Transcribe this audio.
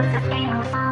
of the famous